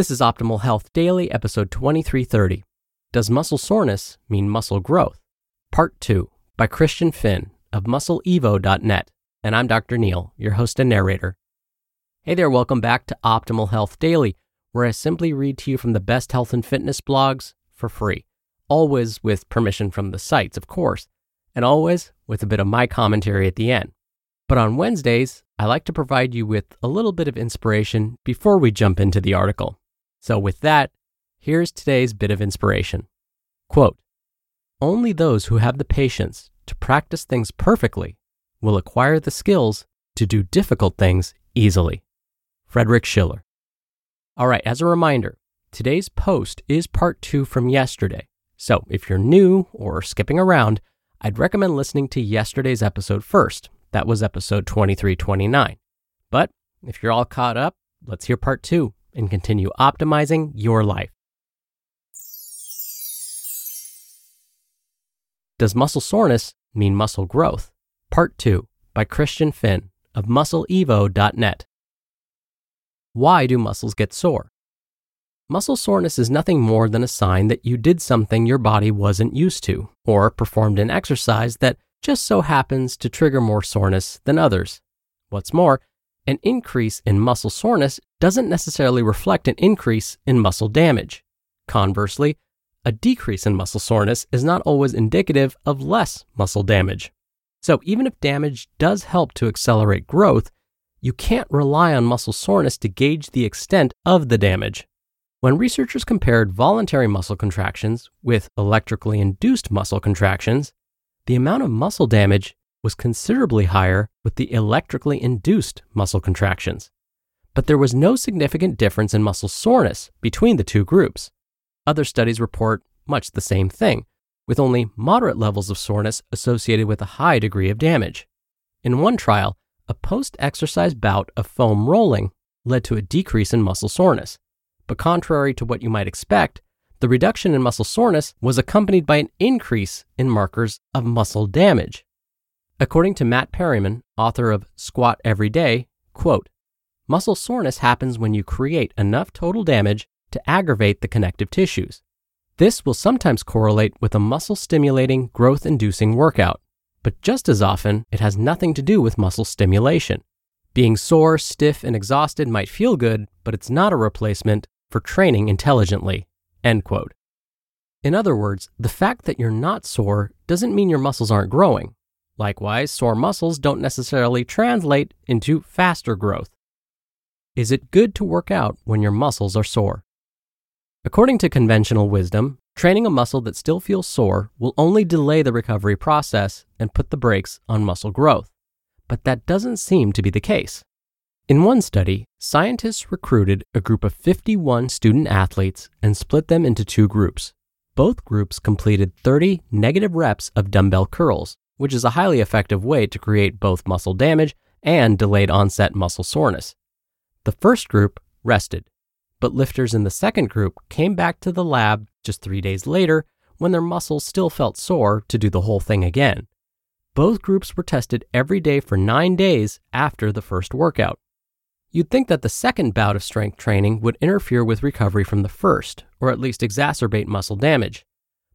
This is Optimal Health Daily, episode 2330. Does muscle soreness mean muscle growth? Part 2 by Christian Finn of muscleevo.net. And I'm Dr. Neal, your host and narrator. Hey there, welcome back to Optimal Health Daily, where I simply read to you from the best health and fitness blogs for free. Always with permission from the sites, of course, and always with a bit of my commentary at the end. But on Wednesdays, I like to provide you with a little bit of inspiration before we jump into the article. So, with that, here's today's bit of inspiration. Quote Only those who have the patience to practice things perfectly will acquire the skills to do difficult things easily. Frederick Schiller. All right, as a reminder, today's post is part two from yesterday. So, if you're new or skipping around, I'd recommend listening to yesterday's episode first. That was episode 2329. But if you're all caught up, let's hear part two and continue optimizing your life. Does muscle soreness mean muscle growth? Part 2 by Christian Finn of muscleevo.net. Why do muscles get sore? Muscle soreness is nothing more than a sign that you did something your body wasn't used to, or performed an exercise that just so happens to trigger more soreness than others. What's more, an increase in muscle soreness doesn't necessarily reflect an increase in muscle damage. Conversely, a decrease in muscle soreness is not always indicative of less muscle damage. So, even if damage does help to accelerate growth, you can't rely on muscle soreness to gauge the extent of the damage. When researchers compared voluntary muscle contractions with electrically induced muscle contractions, the amount of muscle damage was considerably higher with the electrically induced muscle contractions. But there was no significant difference in muscle soreness between the two groups. Other studies report much the same thing, with only moderate levels of soreness associated with a high degree of damage. In one trial, a post exercise bout of foam rolling led to a decrease in muscle soreness. But contrary to what you might expect, the reduction in muscle soreness was accompanied by an increase in markers of muscle damage. According to Matt Perryman, author of Squat Every Day, quote, muscle soreness happens when you create enough total damage to aggravate the connective tissues. This will sometimes correlate with a muscle stimulating, growth inducing workout, but just as often, it has nothing to do with muscle stimulation. Being sore, stiff, and exhausted might feel good, but it's not a replacement for training intelligently. End quote. In other words, the fact that you're not sore doesn't mean your muscles aren't growing. Likewise, sore muscles don't necessarily translate into faster growth. Is it good to work out when your muscles are sore? According to conventional wisdom, training a muscle that still feels sore will only delay the recovery process and put the brakes on muscle growth. But that doesn't seem to be the case. In one study, scientists recruited a group of 51 student athletes and split them into two groups. Both groups completed 30 negative reps of dumbbell curls, which is a highly effective way to create both muscle damage and delayed onset muscle soreness. The first group rested, but lifters in the second group came back to the lab just three days later when their muscles still felt sore to do the whole thing again. Both groups were tested every day for nine days after the first workout. You'd think that the second bout of strength training would interfere with recovery from the first, or at least exacerbate muscle damage.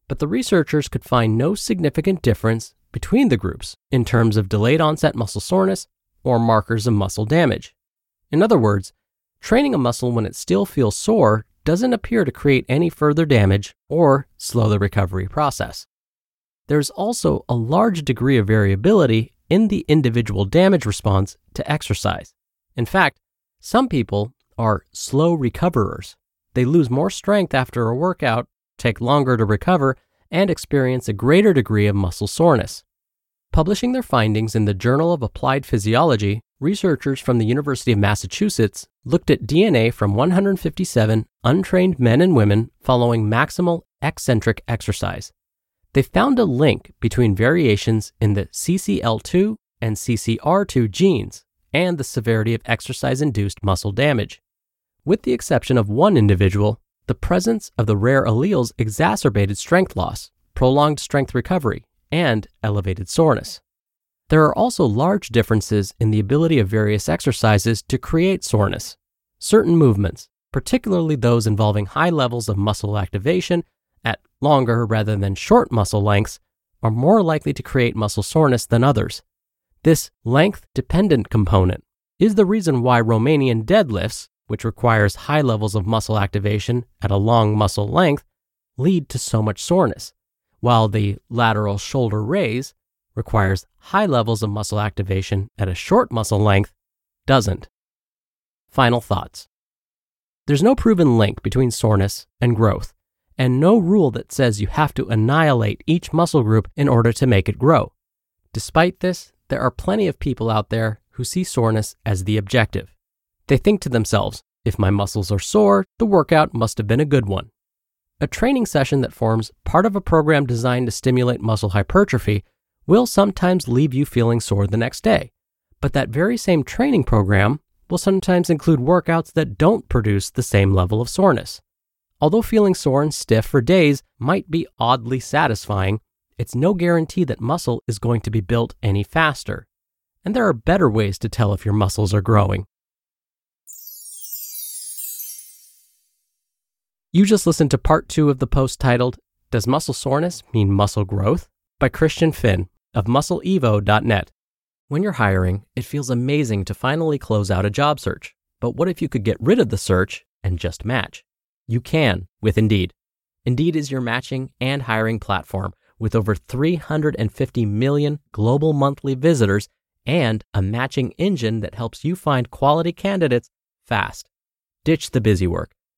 But the researchers could find no significant difference between the groups in terms of delayed onset muscle soreness or markers of muscle damage. In other words, training a muscle when it still feels sore doesn't appear to create any further damage or slow the recovery process. There's also a large degree of variability in the individual damage response to exercise. In fact, some people are slow recoverers. They lose more strength after a workout, take longer to recover, and experience a greater degree of muscle soreness. Publishing their findings in the Journal of Applied Physiology, researchers from the University of Massachusetts looked at DNA from 157 untrained men and women following maximal eccentric exercise. They found a link between variations in the CCL2 and CCR2 genes and the severity of exercise induced muscle damage. With the exception of one individual, the presence of the rare alleles exacerbated strength loss, prolonged strength recovery, and elevated soreness. There are also large differences in the ability of various exercises to create soreness. Certain movements, particularly those involving high levels of muscle activation at longer rather than short muscle lengths, are more likely to create muscle soreness than others. This length dependent component is the reason why Romanian deadlifts, which requires high levels of muscle activation at a long muscle length, lead to so much soreness, while the lateral shoulder raise requires high levels of muscle activation at a short muscle length doesn't. Final thoughts. There's no proven link between soreness and growth, and no rule that says you have to annihilate each muscle group in order to make it grow. Despite this, there are plenty of people out there who see soreness as the objective. They think to themselves, if my muscles are sore, the workout must have been a good one. A training session that forms part of a program designed to stimulate muscle hypertrophy will sometimes leave you feeling sore the next day. But that very same training program will sometimes include workouts that don't produce the same level of soreness. Although feeling sore and stiff for days might be oddly satisfying, it's no guarantee that muscle is going to be built any faster. And there are better ways to tell if your muscles are growing. You just listened to part two of the post titled, Does Muscle Soreness Mean Muscle Growth? by Christian Finn of muscleevo.net. When you're hiring, it feels amazing to finally close out a job search. But what if you could get rid of the search and just match? You can with Indeed. Indeed is your matching and hiring platform with over 350 million global monthly visitors and a matching engine that helps you find quality candidates fast. Ditch the busy work.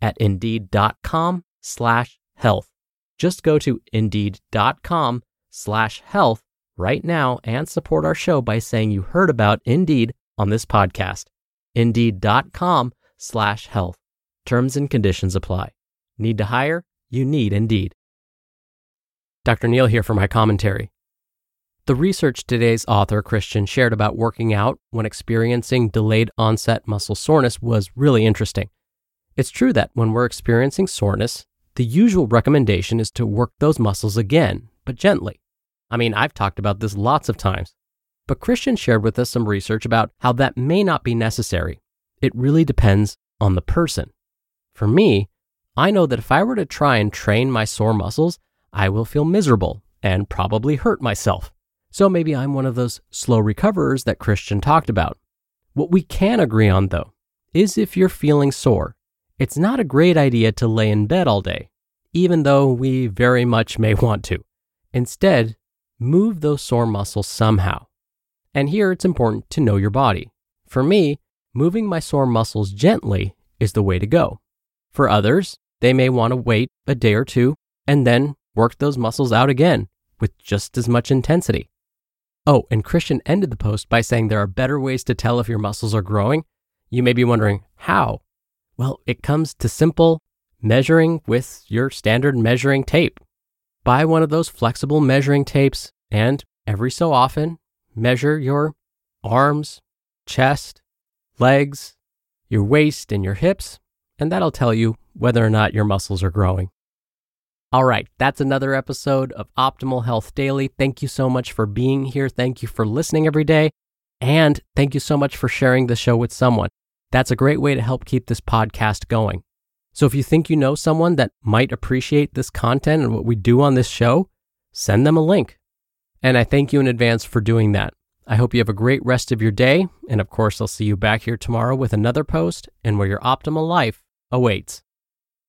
at indeed.com slash health. Just go to indeed.com slash health right now and support our show by saying you heard about Indeed on this podcast. Indeed.com slash health. Terms and conditions apply. Need to hire? You need Indeed. Dr. Neal here for my commentary. The research today's author, Christian, shared about working out when experiencing delayed onset muscle soreness was really interesting. It's true that when we're experiencing soreness, the usual recommendation is to work those muscles again, but gently. I mean, I've talked about this lots of times. But Christian shared with us some research about how that may not be necessary. It really depends on the person. For me, I know that if I were to try and train my sore muscles, I will feel miserable and probably hurt myself. So maybe I'm one of those slow recoverers that Christian talked about. What we can agree on, though, is if you're feeling sore, it's not a great idea to lay in bed all day, even though we very much may want to. Instead, move those sore muscles somehow. And here it's important to know your body. For me, moving my sore muscles gently is the way to go. For others, they may want to wait a day or two and then work those muscles out again with just as much intensity. Oh, and Christian ended the post by saying there are better ways to tell if your muscles are growing. You may be wondering, how? Well, it comes to simple measuring with your standard measuring tape. Buy one of those flexible measuring tapes and every so often measure your arms, chest, legs, your waist, and your hips, and that'll tell you whether or not your muscles are growing. All right, that's another episode of Optimal Health Daily. Thank you so much for being here. Thank you for listening every day. And thank you so much for sharing the show with someone. That's a great way to help keep this podcast going. So if you think you know someone that might appreciate this content and what we do on this show, send them a link. And I thank you in advance for doing that. I hope you have a great rest of your day. And of course, I'll see you back here tomorrow with another post and where your optimal life awaits.